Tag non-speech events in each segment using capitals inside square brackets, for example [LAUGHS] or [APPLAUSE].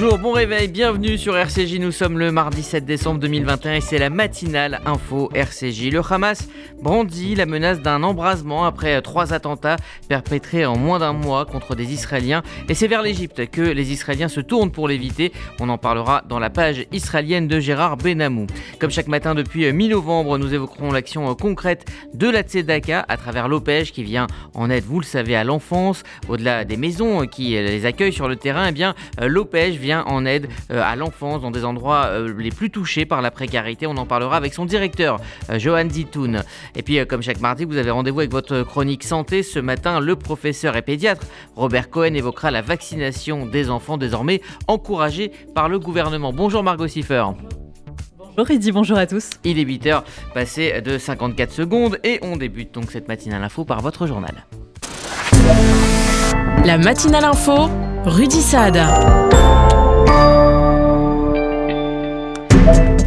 Bonjour, bon réveil, bienvenue sur RCJ. Nous sommes le mardi 7 décembre 2021 et c'est la matinale info RCJ. Le Hamas brandit la menace d'un embrasement après trois attentats perpétrés en moins d'un mois contre des Israéliens. Et c'est vers l'Égypte que les Israéliens se tournent pour l'éviter. On en parlera dans la page israélienne de Gérard Benamou. Comme chaque matin depuis mi-novembre, nous évoquerons l'action concrète de la Tzedaka à travers l'OPEJ qui vient en aide, vous le savez, à l'enfance. Au-delà des maisons qui les accueillent sur le terrain, eh bien, l'OPEJ vient en aide euh, à l'enfance dans des endroits euh, les plus touchés par la précarité. On en parlera avec son directeur, euh, Johan Zitoun. Et puis, comme chaque mardi, vous avez rendez-vous avec votre chronique santé. Ce matin, le professeur et pédiatre Robert Cohen évoquera la vaccination des enfants désormais encouragée par le gouvernement. Bonjour Margot Siffer. Bonjour Eddy, bonjour à tous. Il est 8h, passé de 54 secondes et on débute donc cette matinale info par votre journal. La matinale info, Rudy Saad.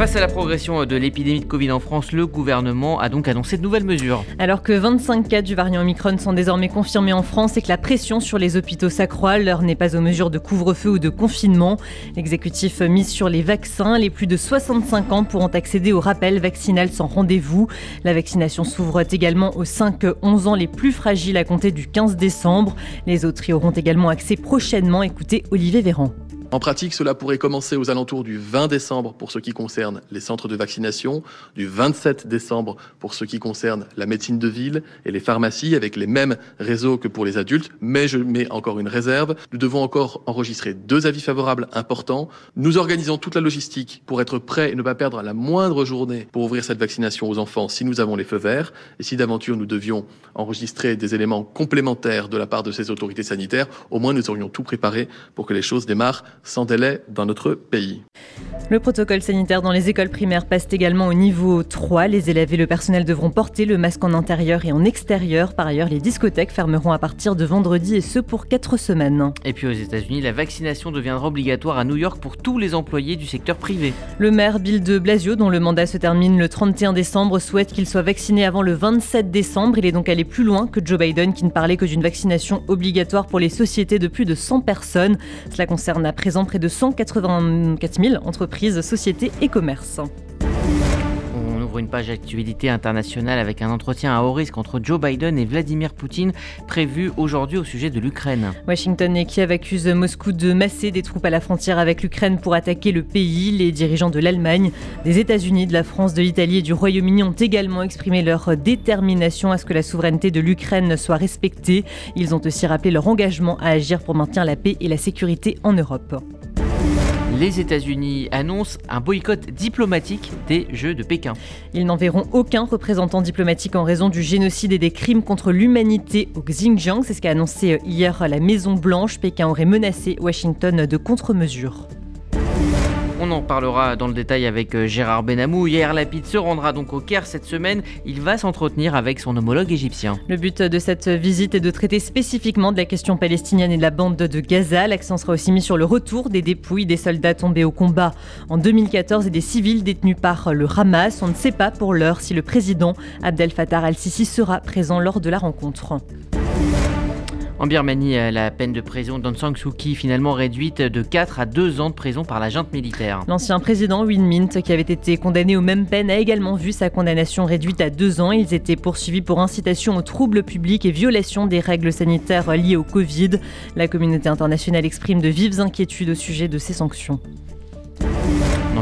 Face à la progression de l'épidémie de Covid en France, le gouvernement a donc annoncé de nouvelles mesures. Alors que 25 cas du variant Omicron sont désormais confirmés en France et que la pression sur les hôpitaux s'accroît, l'heure n'est pas aux mesures de couvre-feu ou de confinement. L'exécutif mise sur les vaccins. Les plus de 65 ans pourront accéder au rappel vaccinal sans rendez-vous. La vaccination s'ouvre également aux 5-11 ans les plus fragiles à compter du 15 décembre. Les autres y auront également accès prochainement. Écoutez Olivier Véran. En pratique, cela pourrait commencer aux alentours du 20 décembre pour ce qui concerne les centres de vaccination, du 27 décembre pour ce qui concerne la médecine de ville et les pharmacies avec les mêmes réseaux que pour les adultes. Mais je mets encore une réserve. Nous devons encore enregistrer deux avis favorables importants. Nous organisons toute la logistique pour être prêts et ne pas perdre la moindre journée pour ouvrir cette vaccination aux enfants si nous avons les feux verts. Et si d'aventure nous devions enregistrer des éléments complémentaires de la part de ces autorités sanitaires, au moins nous aurions tout préparé pour que les choses démarrent sans délai dans notre pays. Le protocole sanitaire dans les écoles primaires passe également au niveau 3. Les élèves et le personnel devront porter le masque en intérieur et en extérieur. Par ailleurs, les discothèques fermeront à partir de vendredi et ce pour 4 semaines. Et puis aux États-Unis, la vaccination deviendra obligatoire à New York pour tous les employés du secteur privé. Le maire Bill de Blasio, dont le mandat se termine le 31 décembre, souhaite qu'il soit vacciné avant le 27 décembre. Il est donc allé plus loin que Joe Biden qui ne parlait que d'une vaccination obligatoire pour les sociétés de plus de 100 personnes. Cela concerne à présent près de 184 000 entreprises, sociétés et commerces ouvre une page d'actualité internationale avec un entretien à haut risque entre Joe Biden et Vladimir Poutine prévu aujourd'hui au sujet de l'Ukraine. Washington et Kiev accusent Moscou de masser des troupes à la frontière avec l'Ukraine pour attaquer le pays. Les dirigeants de l'Allemagne, des États-Unis, de la France, de l'Italie et du Royaume-Uni ont également exprimé leur détermination à ce que la souveraineté de l'Ukraine soit respectée. Ils ont aussi rappelé leur engagement à agir pour maintenir la paix et la sécurité en Europe les États-Unis annoncent un boycott diplomatique des Jeux de Pékin. Ils n'enverront aucun représentant diplomatique en raison du génocide et des crimes contre l'humanité au Xinjiang. C'est ce qu'a annoncé hier la Maison Blanche. Pékin aurait menacé Washington de contre-mesures. On en parlera dans le détail avec euh, Gérard Benamou. Hier, Lapide se rendra donc au Caire cette semaine. Il va s'entretenir avec son homologue égyptien. Le but de cette visite est de traiter spécifiquement de la question palestinienne et de la bande de Gaza. L'accent sera aussi mis sur le retour des dépouilles des soldats tombés au combat en 2014 et des civils détenus par le Hamas. On ne sait pas pour l'heure si le président Abdel Fattah al-Sisi sera présent lors de la rencontre. En Birmanie, euh, la peine de prison d'Aung San Suu Kyi finalement réduite de 4 à 2 ans de prison par la junte militaire. L'ancien président Win Mint, qui avait été condamné aux mêmes peines, a également vu sa condamnation réduite à 2 ans. Ils étaient poursuivis pour incitation aux troubles publics et violation des règles sanitaires liées au Covid. La communauté internationale exprime de vives inquiétudes au sujet de ces sanctions.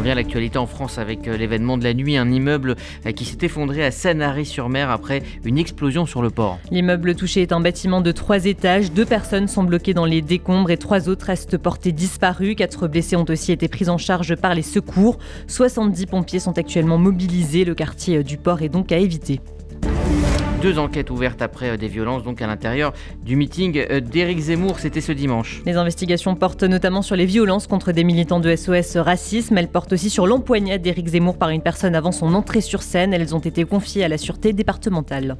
On en vient à l'actualité en France avec euh, l'événement de la nuit, un immeuble euh, qui s'est effondré à Sanary-sur-Mer après une explosion sur le port. L'immeuble touché est un bâtiment de trois étages. Deux personnes sont bloquées dans les décombres et trois autres restent portées disparues. Quatre blessés ont aussi été pris en charge par les secours. 70 pompiers sont actuellement mobilisés. Le quartier euh, du port est donc à éviter. Deux enquêtes ouvertes après euh, des violences donc à l'intérieur du meeting euh, d'Éric Zemmour, c'était ce dimanche. Les investigations portent notamment sur les violences contre des militants de SOS Racisme. Elles portent aussi sur l'empoignade d'Éric Zemmour par une personne avant son entrée sur scène. Elles ont été confiées à la sûreté départementale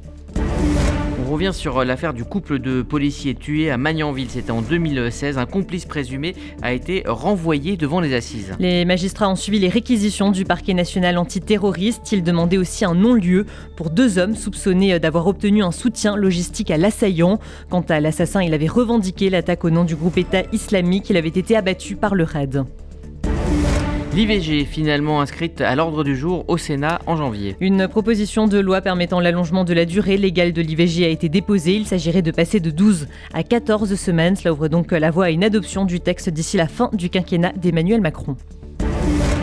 revient sur l'affaire du couple de policiers tués à Magnanville. C'était en 2016. Un complice présumé a été renvoyé devant les assises. Les magistrats ont suivi les réquisitions du parquet national antiterroriste. Ils demandaient aussi un non-lieu pour deux hommes soupçonnés d'avoir obtenu un soutien logistique à l'assaillant. Quant à l'assassin, il avait revendiqué l'attaque au nom du groupe État islamique. Il avait été abattu par le RAID. L'IVG finalement inscrite à l'ordre du jour au Sénat en janvier. Une proposition de loi permettant l'allongement de la durée légale de l'IVG a été déposée. Il s'agirait de passer de 12 à 14 semaines. Cela ouvre donc la voie à une adoption du texte d'ici la fin du quinquennat d'Emmanuel Macron.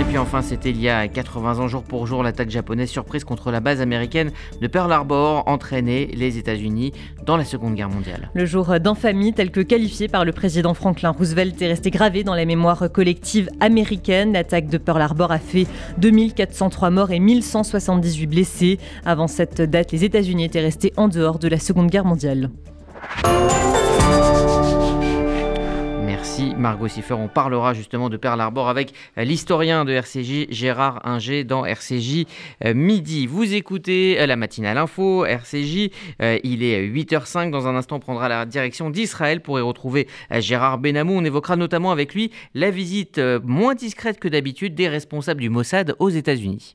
Puis enfin, c'était il y a 80 ans jour pour jour l'attaque japonaise surprise contre la base américaine de Pearl Harbor entraînait les États-Unis dans la Seconde Guerre mondiale. Le jour d'infamie tel que qualifié par le président Franklin Roosevelt est resté gravé dans la mémoire collective américaine. L'attaque de Pearl Harbor a fait 2403 morts et 1178 blessés. Avant cette date, les États-Unis étaient restés en dehors de la Seconde Guerre mondiale. Merci Margot Siffer. On parlera justement de Pearl Harbor avec euh, l'historien de RCJ Gérard Inger dans RCJ euh, Midi. Vous écoutez euh, la matinale info RCJ. Il est 8h05. Dans un instant, on prendra la direction d'Israël pour y retrouver Gérard Benamou. On évoquera notamment avec lui la visite moins discrète que d'habitude des responsables du Mossad aux États-Unis.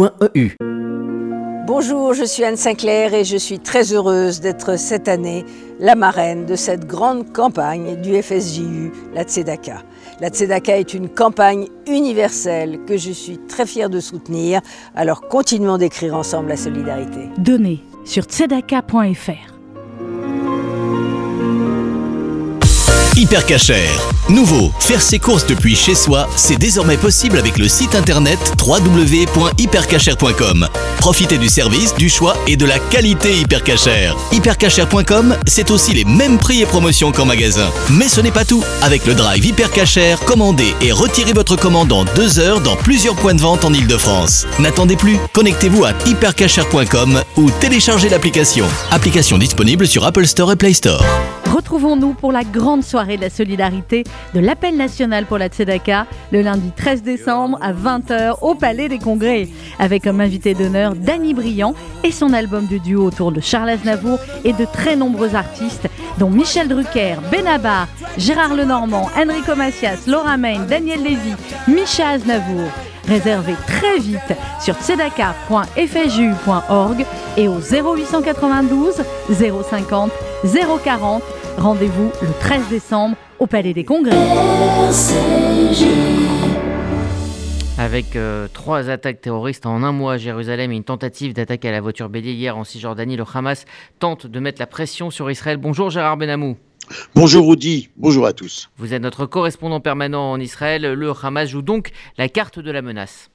E Bonjour, je suis Anne Sinclair et je suis très heureuse d'être cette année la marraine de cette grande campagne du FSJU, la Tzedaka. La Tzedaka est une campagne universelle que je suis très fière de soutenir, alors continuons d'écrire ensemble la solidarité. Donnez sur tzedaka.fr. Hypercacher. Nouveau, faire ses courses depuis chez soi, c'est désormais possible avec le site internet www.hypercacher.com. Profitez du service, du choix et de la qualité Hypercacher. Hypercacher.com, c'est aussi les mêmes prix et promotions qu'en magasin. Mais ce n'est pas tout. Avec le drive Hypercacher, commandez et retirez votre commande en deux heures dans plusieurs points de vente en Ile-de-France. N'attendez plus, connectez-vous à hypercacher.com ou téléchargez l'application. Application disponible sur Apple Store et Play Store. Retrouvons-nous pour la grande soirée de la solidarité de l'appel national pour la Tzedaka le lundi 13 décembre à 20h au Palais des Congrès avec comme invité d'honneur Danny Briand et son album de duo autour de Charles Aznavour et de très nombreux artistes dont Michel Drucker, Benabar, Gérard Lenormand, Enrico Macias, Laura Main, Daniel Lévy, Micha Aznavour. Réservez très vite sur tzedaka.fju.org et au 0892 050 040 Rendez-vous le 13 décembre au Palais des Congrès. Avec euh, trois attaques terroristes en un mois à Jérusalem et une tentative d'attaque à la voiture bélier hier en Cisjordanie, le Hamas tente de mettre la pression sur Israël. Bonjour Gérard Benamou. Bonjour Audi, bonjour à tous. Vous êtes notre correspondant permanent en Israël. Le Hamas joue donc la carte de la menace.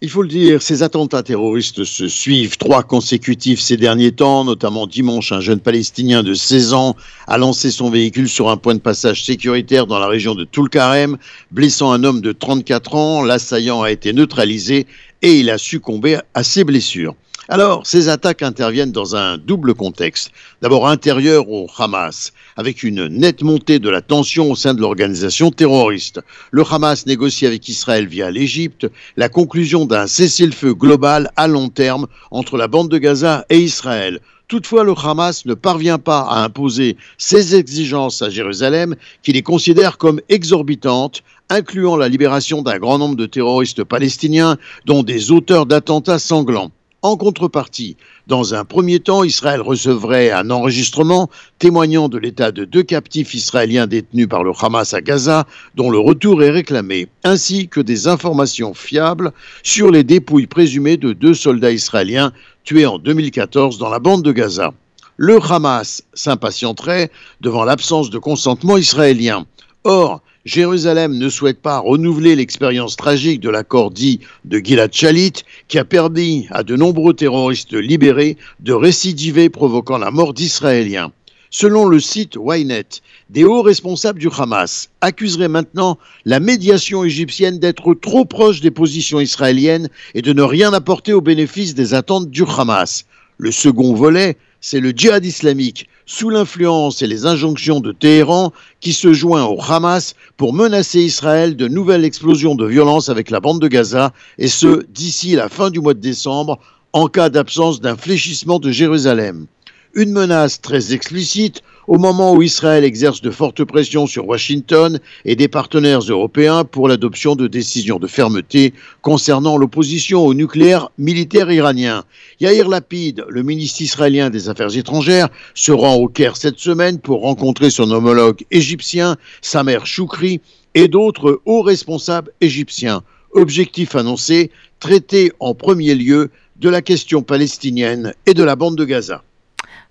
Il faut le dire, ces attentats terroristes se suivent, trois consécutifs ces derniers temps, notamment dimanche, un jeune Palestinien de 16 ans a lancé son véhicule sur un point de passage sécuritaire dans la région de Tulkarem, blessant un homme de 34 ans. L'assaillant a été neutralisé et il a succombé à ses blessures. Alors, ces attaques interviennent dans un double contexte. D'abord intérieur au Hamas, avec une nette montée de la tension au sein de l'organisation terroriste. Le Hamas négocie avec Israël via l'Égypte la conclusion d'un cessez-le-feu global à long terme entre la bande de Gaza et Israël. Toutefois, le Hamas ne parvient pas à imposer ses exigences à Jérusalem, qui les considère comme exorbitantes, incluant la libération d'un grand nombre de terroristes palestiniens, dont des auteurs d'attentats sanglants. En contrepartie, dans un premier temps, Israël recevrait un enregistrement témoignant de l'état de deux captifs israéliens détenus par le Hamas à Gaza, dont le retour est réclamé, ainsi que des informations fiables sur les dépouilles présumées de deux soldats israéliens tués en 2014 dans la bande de Gaza. Le Hamas s'impatienterait devant l'absence de consentement israélien. Or, Jérusalem ne souhaite pas renouveler l'expérience tragique de l'accord dit de Gilad Shalit, qui a permis à de nombreux terroristes libérés de récidiver, provoquant la mort d'Israéliens. Selon le site Ynet, des hauts responsables du Hamas accuseraient maintenant la médiation égyptienne d'être trop proche des positions israéliennes et de ne rien apporter au bénéfice des attentes du Hamas. Le second volet, c'est le djihad islamique, sous l'influence et les injonctions de Téhéran, qui se joint au Hamas pour menacer Israël de nouvelles explosions de violence avec la bande de Gaza, et ce, d'ici la fin du mois de décembre, en cas d'absence d'un fléchissement de Jérusalem. Une menace très explicite au moment où Israël exerce de fortes pressions sur Washington et des partenaires européens pour l'adoption de décisions de fermeté concernant l'opposition au nucléaire militaire iranien. Yair Lapid, le ministre israélien des Affaires étrangères, se rend au Caire cette semaine pour rencontrer son homologue égyptien, Samer Choukri, et d'autres hauts responsables égyptiens. Objectif annoncé, traiter en premier lieu de la question palestinienne et de la bande de Gaza.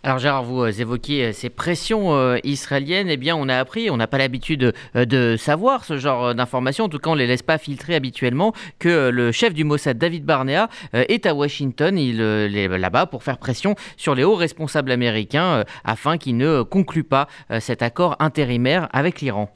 Alors Gérard, vous euh, évoquiez euh, ces pressions euh, israéliennes. Eh bien, on a appris, on n'a pas l'habitude de savoir ce genre d'informations. En tout cas, on ne les laisse pas filtrer habituellement. Que le chef du Mossad, David Barnea, est à Washington. Il est là-bas pour faire pression sur les hauts responsables américains afin qu'ils ne concluent pas cet accord intérimaire avec l'Iran.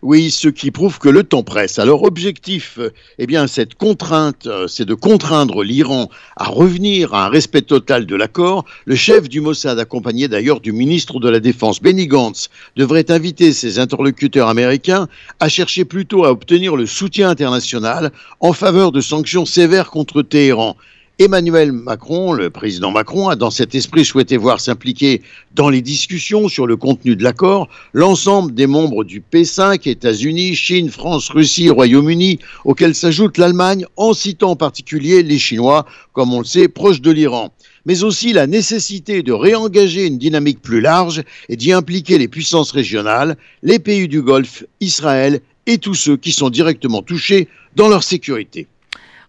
Oui, ce qui prouve que le temps presse. Alors, objectif, eh bien, cette contrainte, euh, c'est de contraindre l'Iran à revenir à un respect total de l'accord. Le chef du Mossad, accompagné d'ailleurs du ministre de la Défense, Benny Gantz, devrait inviter ses interlocuteurs américains à chercher plutôt à obtenir le soutien international en faveur de sanctions sévères contre Téhéran. Emmanuel Macron, le président Macron, a dans cet esprit souhaité voir s'impliquer dans les discussions sur le contenu de l'accord l'ensemble des membres du P5, États-Unis, Chine, France, Russie, Royaume-Uni, auxquels s'ajoute l'Allemagne, en citant en particulier les Chinois, comme on le sait, proches de l'Iran mais aussi la nécessité de réengager une dynamique plus large et d'y impliquer les puissances régionales, les pays du Golfe, Israël et tous ceux qui sont directement touchés dans leur sécurité.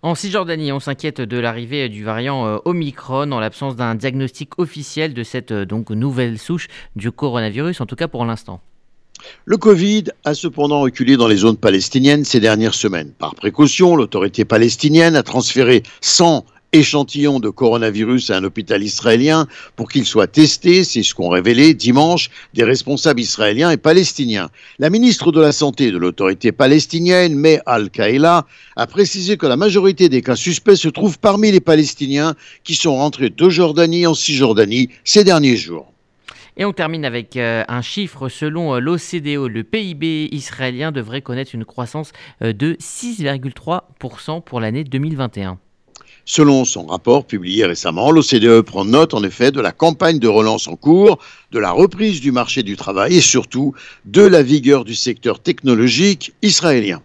En Cisjordanie, on s'inquiète de l'arrivée du variant euh, Omicron en l'absence d'un diagnostic officiel de cette euh, donc nouvelle souche du coronavirus, en tout cas pour l'instant. Le Covid a cependant reculé dans les zones palestiniennes ces dernières semaines. Par précaution, l'autorité palestinienne a transféré 100 échantillon de coronavirus à un hôpital israélien pour qu'il soit testé, c'est ce qu'ont révélé dimanche des responsables israéliens et palestiniens. La ministre de la Santé de l'autorité palestinienne, Meh Al-Kaïla, a précisé que la majorité des cas suspects se trouvent parmi les Palestiniens qui sont rentrés de Jordanie en Cisjordanie ces derniers jours. Et on termine avec euh, un chiffre. Selon euh, l'OCDE, le PIB israélien devrait connaître une croissance euh, de 6,3% pour l'année 2021. Selon son rapport publié récemment, l'OCDE prend note en effet de la campagne de relance en cours, de la reprise du marché du travail et surtout de la vigueur du secteur technologique israélien.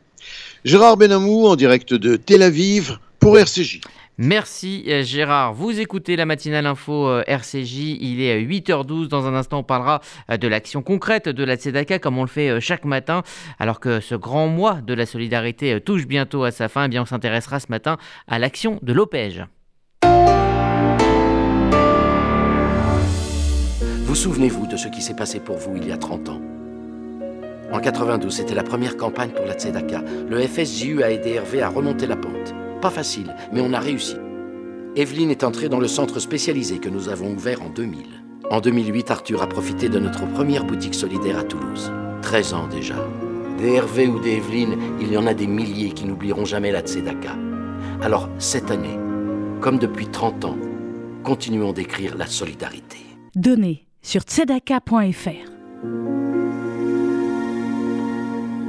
Gérard Benamou en direct de Tel Aviv pour RCJ. Merci euh, Gérard. Vous écoutez la matinale info euh, RCJ. Il est 8h12. Dans un instant, on parlera euh, de l'action concrète de la Tzedaka comme on le fait chaque matin. Alors que ce grand mois de la solidarité touche bientôt à sa fin, eh bien on s'intéressera ce matin à l'action de l'OPEJ. Vous souvenez-vous de ce qui s'est passé pour vous il y a 30 ans? En 92, c'était la première campagne pour la Tzedaka. Le FSJU a aidé Hervé à remonter la pente. Pas facile, mais on a réussi. Evelyne est entrée dans le centre spécialisé que nous avons ouvert en 2000. En 2008, Arthur a profité de notre première boutique solidaire à Toulouse. 13 ans déjà. Des Hervé ou des Evelyne, il y en a des milliers qui n'oublieront jamais la Tzedaka. Alors, cette année, comme depuis 30 ans, continuons d'écrire la solidarité. Donnez sur tzedaka.fr.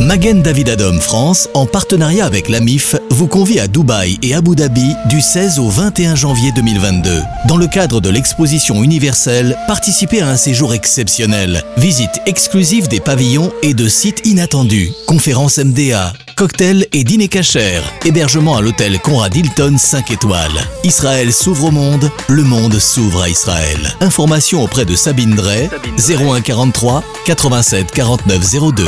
Magen David Adom France, en partenariat avec la MIF, vous convie à Dubaï et Abu Dhabi du 16 au 21 janvier 2022. Dans le cadre de l'exposition universelle, participez à un séjour exceptionnel. Visite exclusive des pavillons et de sites inattendus. Conférences MDA, cocktails et dîners cachers. Hébergement à l'hôtel Conrad Hilton 5 étoiles. Israël s'ouvre au monde, le monde s'ouvre à Israël. Information auprès de Sabine Drey, 01 43 87 49 02.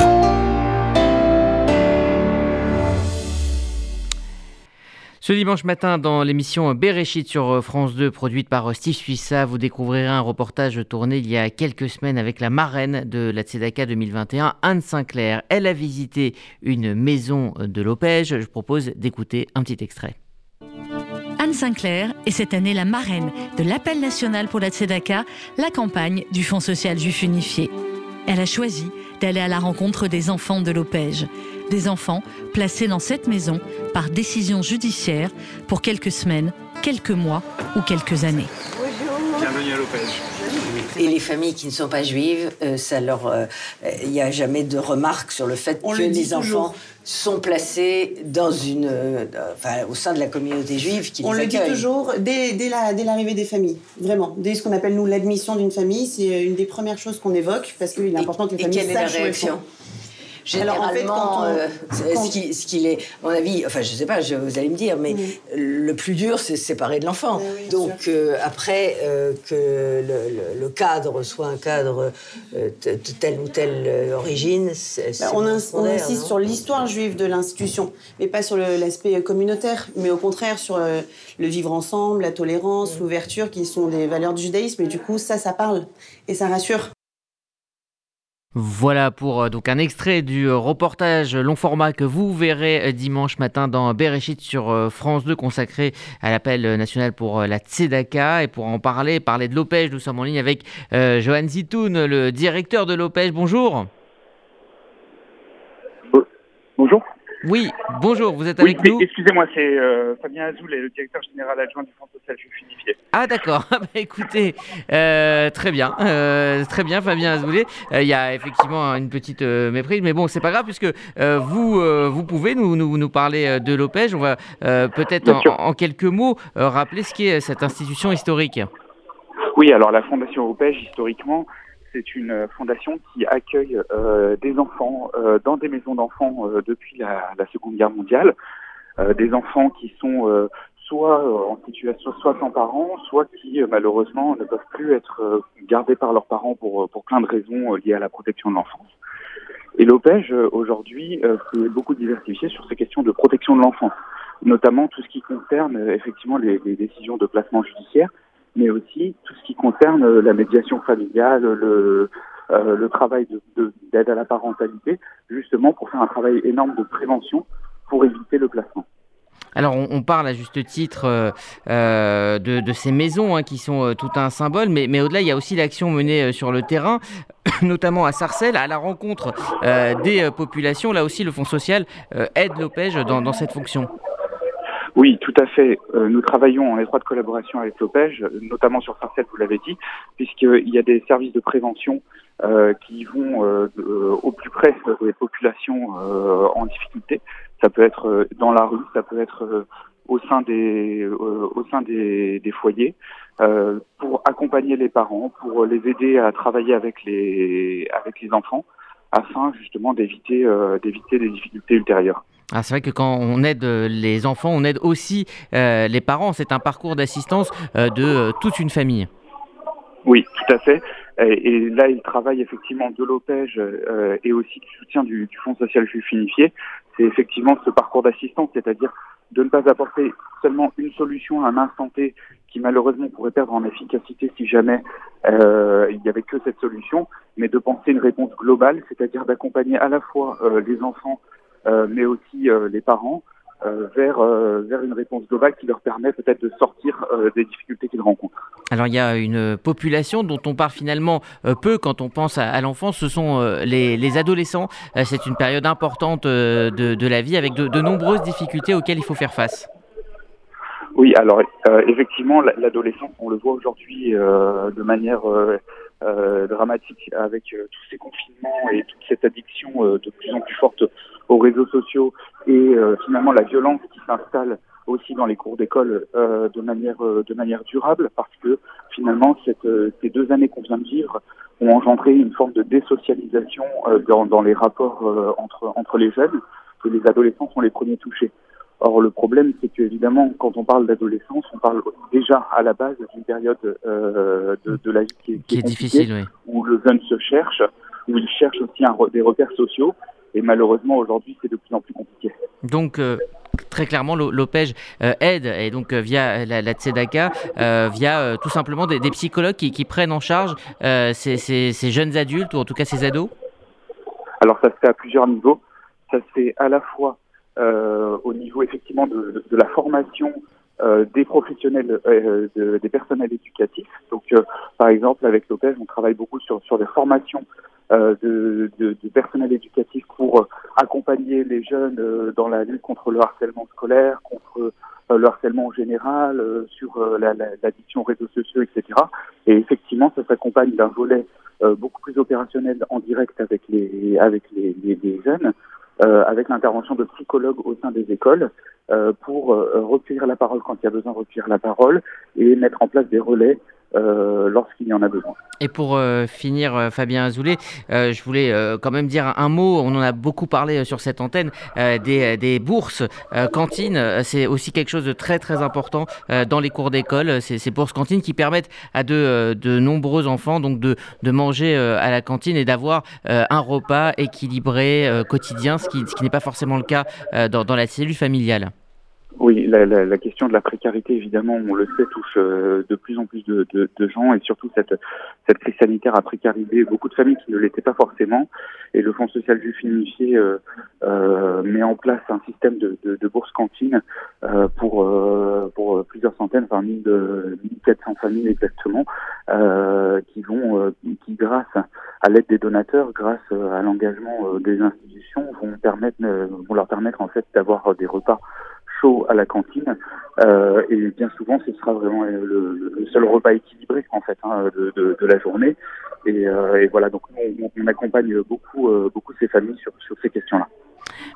Ce dimanche matin, dans l'émission Bereshit sur France 2, produite par Steve Suissa, vous découvrirez un reportage tourné il y a quelques semaines avec la marraine de la Tzedaka 2021, Anne Sinclair. Elle a visité une maison de Lopège. Je propose d'écouter un petit extrait. Anne Sinclair est cette année la marraine de l'appel national pour la Tzedaka, la campagne du Fonds social juif unifié. Elle a choisi d'aller à la rencontre des enfants de Lopège, des enfants placés dans cette maison par décision judiciaire pour quelques semaines, quelques mois ou quelques années. Bienvenue à Lopège. Et les familles qui ne sont pas juives, euh, ça leur, euh, il n'y a jamais de remarque sur le fait On que le les enfants toujours. sont placés dans une, euh, enfin, au sein de la communauté juive qui On les le dit toujours dès, dès la- dès l'arrivée des familles, vraiment. Dès ce qu'on appelle nous l'admission d'une famille, c'est une des premières choses qu'on évoque parce qu'il est important que les Et familles quelle est la sachent où elles réaction? sont. Généralement, Alors, en fait, quand on- euh, quand- ce qui- ce qu'il est, à mon avis, enfin, je sais pas, je- vous allez me dire, mais le plus dur, c'est se séparer de l'enfant. Donc, euh, après euh, que le, le- le cadre soit un cadre de, telle ou telle origine, Bah, on, on insiste sur l'histoire juive de l'institution, mais pas sur l'aspect communautaire, mais au contraire sur le vivre ensemble, la tolérance, l'ouverture, qui sont des valeurs du judaïsme. Et du coup, ça, ça parle et ça rassure. Voilà pour euh, donc un extrait du euh, reportage long format que vous verrez euh, dimanche matin dans Bereshit sur France 2 consacré à l'appel national pour la Tzedaka et pour en parler, parler de l'Opège, nous sommes en ligne avec Johan Zitoun, le directeur de l'Opège. Bonjour. Bonjour. Oui, bonjour, vous êtes avec nous excusez-moi, c'est euh, Fabien Azoul, le directeur général adjoint du Fonds social unifié. Ah d'accord, Ah, [LAUGHS] bah, écoutez, euh, très bien, euh, très bien Fabien Azoulay. Il y a effectivement une petite méprise, mais bon, c'est pas grave puisque vous, vous pouvez nous, nous, nous parler de l'Opège. On va peut-être en, en quelques mots rappeler ce qu'est cette institution historique. Oui, alors la Fondation Opège, historiquement, c'est une fondation qui accueille euh, des enfants euh, dans des maisons d'enfants euh, depuis la, Seconde Guerre mondiale. Des enfants qui sont soit en situation soit sans parents, soit qui malheureusement ne peuvent plus être gardés par leurs parents pour, pour plein de raisons liées à la protection de l'enfance. Et euh, aujourd'hui, s'est beaucoup diversifié sur ces questions de protection de l'enfance, notamment tout ce qui concerne effectivement les décisions de placement judiciaire, mais aussi tout ce qui concerne euh, la médiation familiale, le, euh, travail de- de- d'aide à la parentalité, justement pour faire un travail énorme de prévention pour éviter le placement. Alors on, parle à juste titre euh, de, ces maisons hein, qui sont tout un symbole, mais, au-delà il y a aussi l'action menée sur le terrain, [COUGHS] notamment à Sarcelles, à la rencontre des populations. Là aussi le Fonds social aide l'Opège dans, dans cette fonction. Oui, tout à fait. Euh, nous travaillons en étroite collaboration avec l'OPEJ, notamment sur Sarcelles, vous l'avez dit, puisqu'il y a des services de prévention euh, qui vont euh, au plus près des populations en difficulté. Ça peut être dans la rue, ça peut être au sein des, au sein des, des foyers, pour accompagner les parents, pour les aider à travailler avec les, avec les enfants, afin justement d'éviter des difficultés ultérieures. Ah, c'est vrai que quand on aide euh, les enfants, on aide aussi euh, les parents. C'est un parcours d'assistance euh, de toute une famille. Oui, tout à fait. Et, là, il travaille effectivement de l'OPEJ et aussi du soutien du, Fonds social unifié. C'est effectivement ce parcours d'assistance, c'est-à-dire de ne pas apporter seulement une solution à un instant T qui malheureusement pourrait perdre en efficacité si jamais il n'y avait que cette solution, mais de penser une réponse globale, c'est-à-dire d'accompagner à la fois les enfants, mais aussi euh, les parents euh, vers, euh, vers une réponse globale qui leur permet peut-être de sortir euh, des difficultés qu'ils rencontrent. Alors il y a une population dont on parle finalement peu quand on pense à, l'enfance, ce sont les, les, adolescents. C'est une période importante de, de la vie avec de, de, nombreuses difficultés auxquelles il faut faire face. Oui, alors effectivement, l'adolescence, on le voit aujourd'hui de manière euh, dramatique avec euh, tous ces confinements et toute cette addiction euh, de plus en plus forte aux réseaux sociaux et finalement la violence qui s'installe aussi dans les cours d'école de manière de manière durable parce que finalement cette, ces deux années qu'on vient de vivre ont engendré une forme de désocialisation dans, dans les rapports entre entre les jeunes et les adolescents sont les premiers touchés. Or, le problème, c'est qu'évidemment, quand on parle d'adolescence, on parle déjà à la base d'une période euh, de, de, la vie qui est, qui est difficile, oui. où le jeune se cherche, où il cherche aussi un, des repères sociaux. Et malheureusement, aujourd'hui, c'est de plus en plus compliqué. Donc, euh, très clairement, l'OPEJ euh, aide, et donc euh, via la, la Tzedaka, via tout simplement des, des psychologues qui, qui, prennent en charge ces, ces, ces jeunes adultes, ou en tout cas ces ados? Alors, ça se fait à plusieurs niveaux. Ça se fait à la fois au niveau effectivement de, de, la formation euh, des professionnels, euh, de, des personnels éducatifs. Donc, euh, par exemple, avec l'OPEJ, on travaille beaucoup sur, sur des formations euh, de, de, de, personnel éducatif pour accompagner les jeunes dans la lutte contre le harcèlement scolaire, contre le harcèlement en général, sur l'addiction la, la, aux réseaux sociaux, etc. Et effectivement, ça s'accompagne d'un volet beaucoup plus opérationnel en direct avec les avec les, les, les jeunes, euh, avec l'intervention de psychologues au sein des écoles euh, pour euh, recueillir la parole quand il y a besoin de recueillir la parole et mettre en place des relais euh, lorsqu'il y en a besoin. Et pour euh, finir, euh, Fabien Azoulay, je voulais quand même dire un mot, on en a beaucoup parlé sur cette antenne, des, bourses cantines, c'est aussi quelque chose de très très important dans les cours d'école, ces bourses cantines qui permettent à de, nombreux enfants donc de, manger à la cantine et d'avoir un repas équilibré quotidien, ce qui, n'est pas forcément le cas dans la cellule familiale. Oui, la, la, la, question de la précarité, évidemment, on le sait, touche euh, de plus en plus de, de, de, gens et surtout cette, cette crise sanitaire a précarisé beaucoup de familles qui ne l'étaient pas forcément. Et le Fonds social juif unifié euh, euh, met en place un système de, de, de bourse cantine euh, pour, euh, pour plusieurs centaines, enfin 1400 familles exactement, qui vont, qui grâce à l'aide des donateurs, grâce à l'engagement des institutions, vont permettre, vont leur permettre en fait d'avoir des repas chaud à la cantine. Euh, et bien souvent, ce sera vraiment le, seul repas équilibré en fait hein, de, la journée. Et, euh, et voilà, donc on, on, accompagne beaucoup, euh, beaucoup ces familles sur, sur ces questions-là.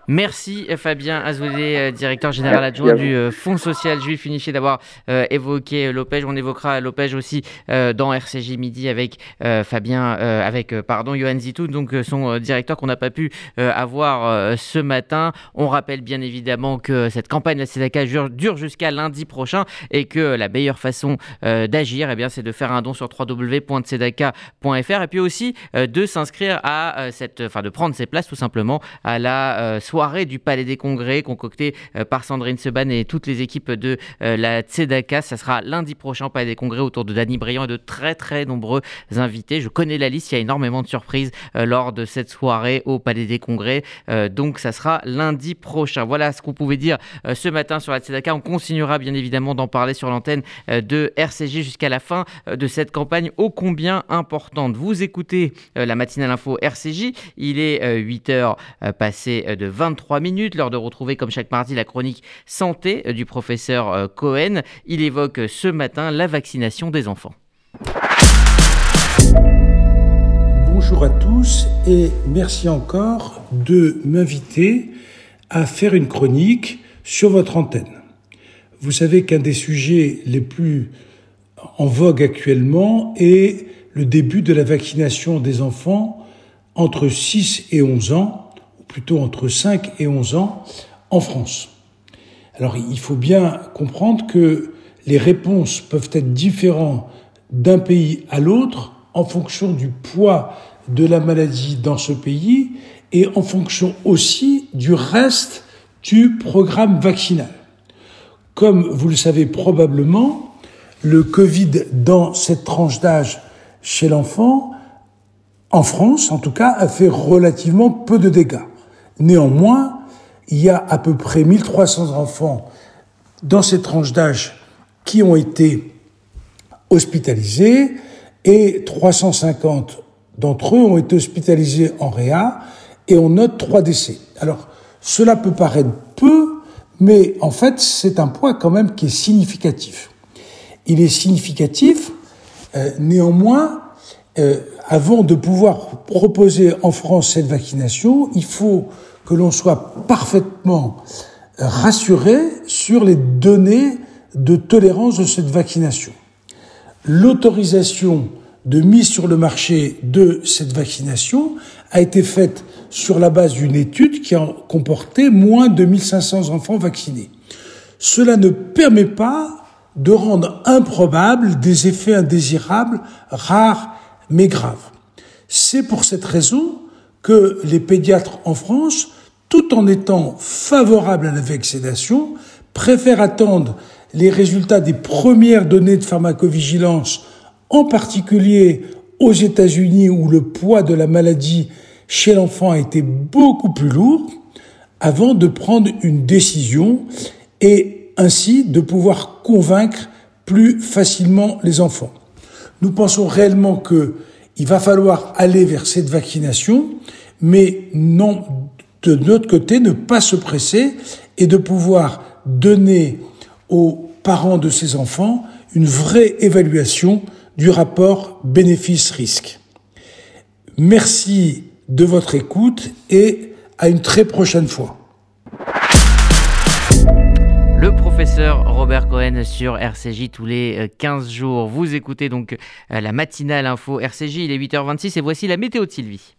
Merci Fabien Azoulay, euh, directeur général adjoint du euh, Fonds social juif unifié, d'avoir euh, évoqué l'OPEJ. On évoquera l'OPEJ aussi dans RCJ Midi avec Fabien, avec pardon, Johan Zitou, donc son directeur qu'on n'a pas pu avoir ce matin. On rappelle bien évidemment que cette campagne de la CEDACA dure jusqu'à lundi prochain et que la meilleure façon d'agir, eh bien, c'est de faire un don sur www.tzedaka.fr et puis aussi de s'inscrire à cette, enfin de prendre ses places tout simplement à la soirée du Palais des Congrès concoctée euh, par Sandrine Seban et toutes les équipes de euh, la Tzedaka. Ça sera lundi prochain au Palais des Congrès autour de Danny Briand et de très très nombreux invités. Je connais la liste, il y a énormément de surprises euh, lors de cette soirée au Palais des Congrès. donc ça sera lundi prochain. Voilà ce qu'on pouvait dire ce matin sur la Tzedaka. On continuera bien évidemment d'en parler sur l'antenne de RCG jusqu'à la fin de cette campagne ô combien importante. Vous écoutez la matinale info RCJ. Il est 8h passé de 23 minutes. L'heure de retrouver, comme chaque mardi, la chronique santé euh, du professeur euh, Cohen. Il évoque euh, ce matin la vaccination des enfants. Bonjour à tous et merci encore de m'inviter à faire une chronique sur votre antenne. Vous savez qu'un des sujets les plus en vogue actuellement est le début de la vaccination des enfants entre 6 et 11 ans plutôt entre 5 et 11 ans en France. Alors il faut bien comprendre que les réponses peuvent être différentes d'un pays à l'autre en fonction du poids de la maladie dans ce pays et en fonction aussi du reste du programme vaccinal. Comme vous le savez probablement, le Covid dans cette tranche d'âge chez l'enfant, en France en tout cas, a fait relativement peu de dégâts. Néanmoins, il y a à peu près 1300 enfants dans cette tranche d'âge qui ont été hospitalisés et 350 d'entre eux ont été hospitalisés en réa et on note trois décès. Alors, cela peut paraître peu, mais en fait, c'est un point quand même qui est significatif. Il est significatif, euh, néanmoins, euh, avant de pouvoir proposer en France cette vaccination, il faut que l'on soit parfaitement rassuré sur les données de tolérance de cette vaccination. L'autorisation de mise sur le marché de cette vaccination a été faite sur la base d'une étude qui a comporté moins de 1500 enfants vaccinés. Cela ne permet pas de rendre improbables des effets indésirables, rares mais graves. C'est pour cette raison que les pédiatres en France, tout en étant favorables à la vaccination, préfèrent attendre les résultats des premières données de pharmacovigilance, en particulier aux États-Unis où le poids de la maladie chez l'enfant a été beaucoup plus lourd, avant de prendre une décision et ainsi de pouvoir convaincre plus facilement les enfants. Nous pensons réellement qu'il va falloir aller vers cette vaccination, mais non, de notre côté, ne pas se presser et de pouvoir donner aux parents de ces enfants une vraie évaluation du rapport bénéfice-risque. Merci de votre écoute et à une très prochaine fois. Le professeur Robert Cohen sur RCJ tous les 15 jours. Vous écoutez donc euh, la matinale info RCJ, il est 8h26 et voici la météo de Sylvie.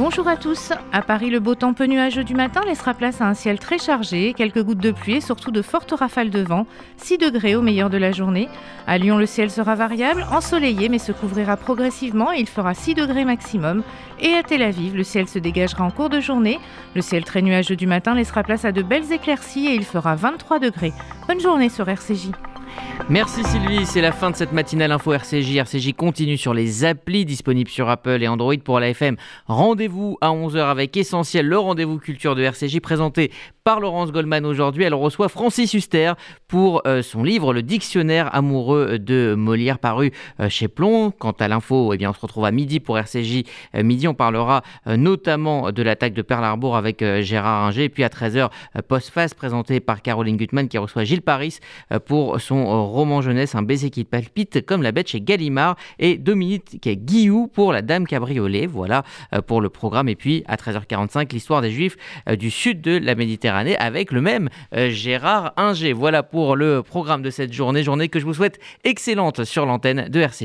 Bonjour à tous. À Paris, le beau temps peu nuageux du matin laissera place à un ciel très chargé, quelques gouttes de pluie et surtout de fortes rafales de vent, 6 degrés au meilleur de la journée. À Lyon, le ciel sera variable, ensoleillé mais se couvrira progressivement et il fera 6 degrés maximum. Et à Tel Aviv, le ciel se dégagera en cours de journée. Le ciel très nuageux du matin laissera place à de belles éclaircies et il fera 23 degrés. Bonne journée sur RCJ. Merci Sylvie, c'est la fin de cette matinale info RCJ. RCJ continue sur les applis disponibles sur Apple et Android pour la FM. Rendez-vous à 11h avec Essentiel, le rendez-vous culture de RCJ présenté par Laurence Goldman aujourd'hui. Elle reçoit Francis Huster pour euh, son livre Le dictionnaire amoureux de Molière paru euh, chez Plomb. Quant à l'info, eh bien, on se retrouve à midi pour RCJ. Euh, midi, on parlera notamment de l'attaque de Pearl Harbor avec Gérard Inger. Puis à 13h, Postface présenté par Caroline Gutmann qui reçoit Gilles Paris pour son roman jeunesse Un baiser qui palpite comme la bête chez Gallimard. Et Dominique Guillou pour La Dame Cabriolet. Voilà pour le programme. Et puis à 13h45, l'histoire des Juifs du sud de la Méditerranée avec le même euh, Gérard Inger. Voilà pour le programme de cette journée, journée que je vous souhaite excellente sur l'antenne de RCJ.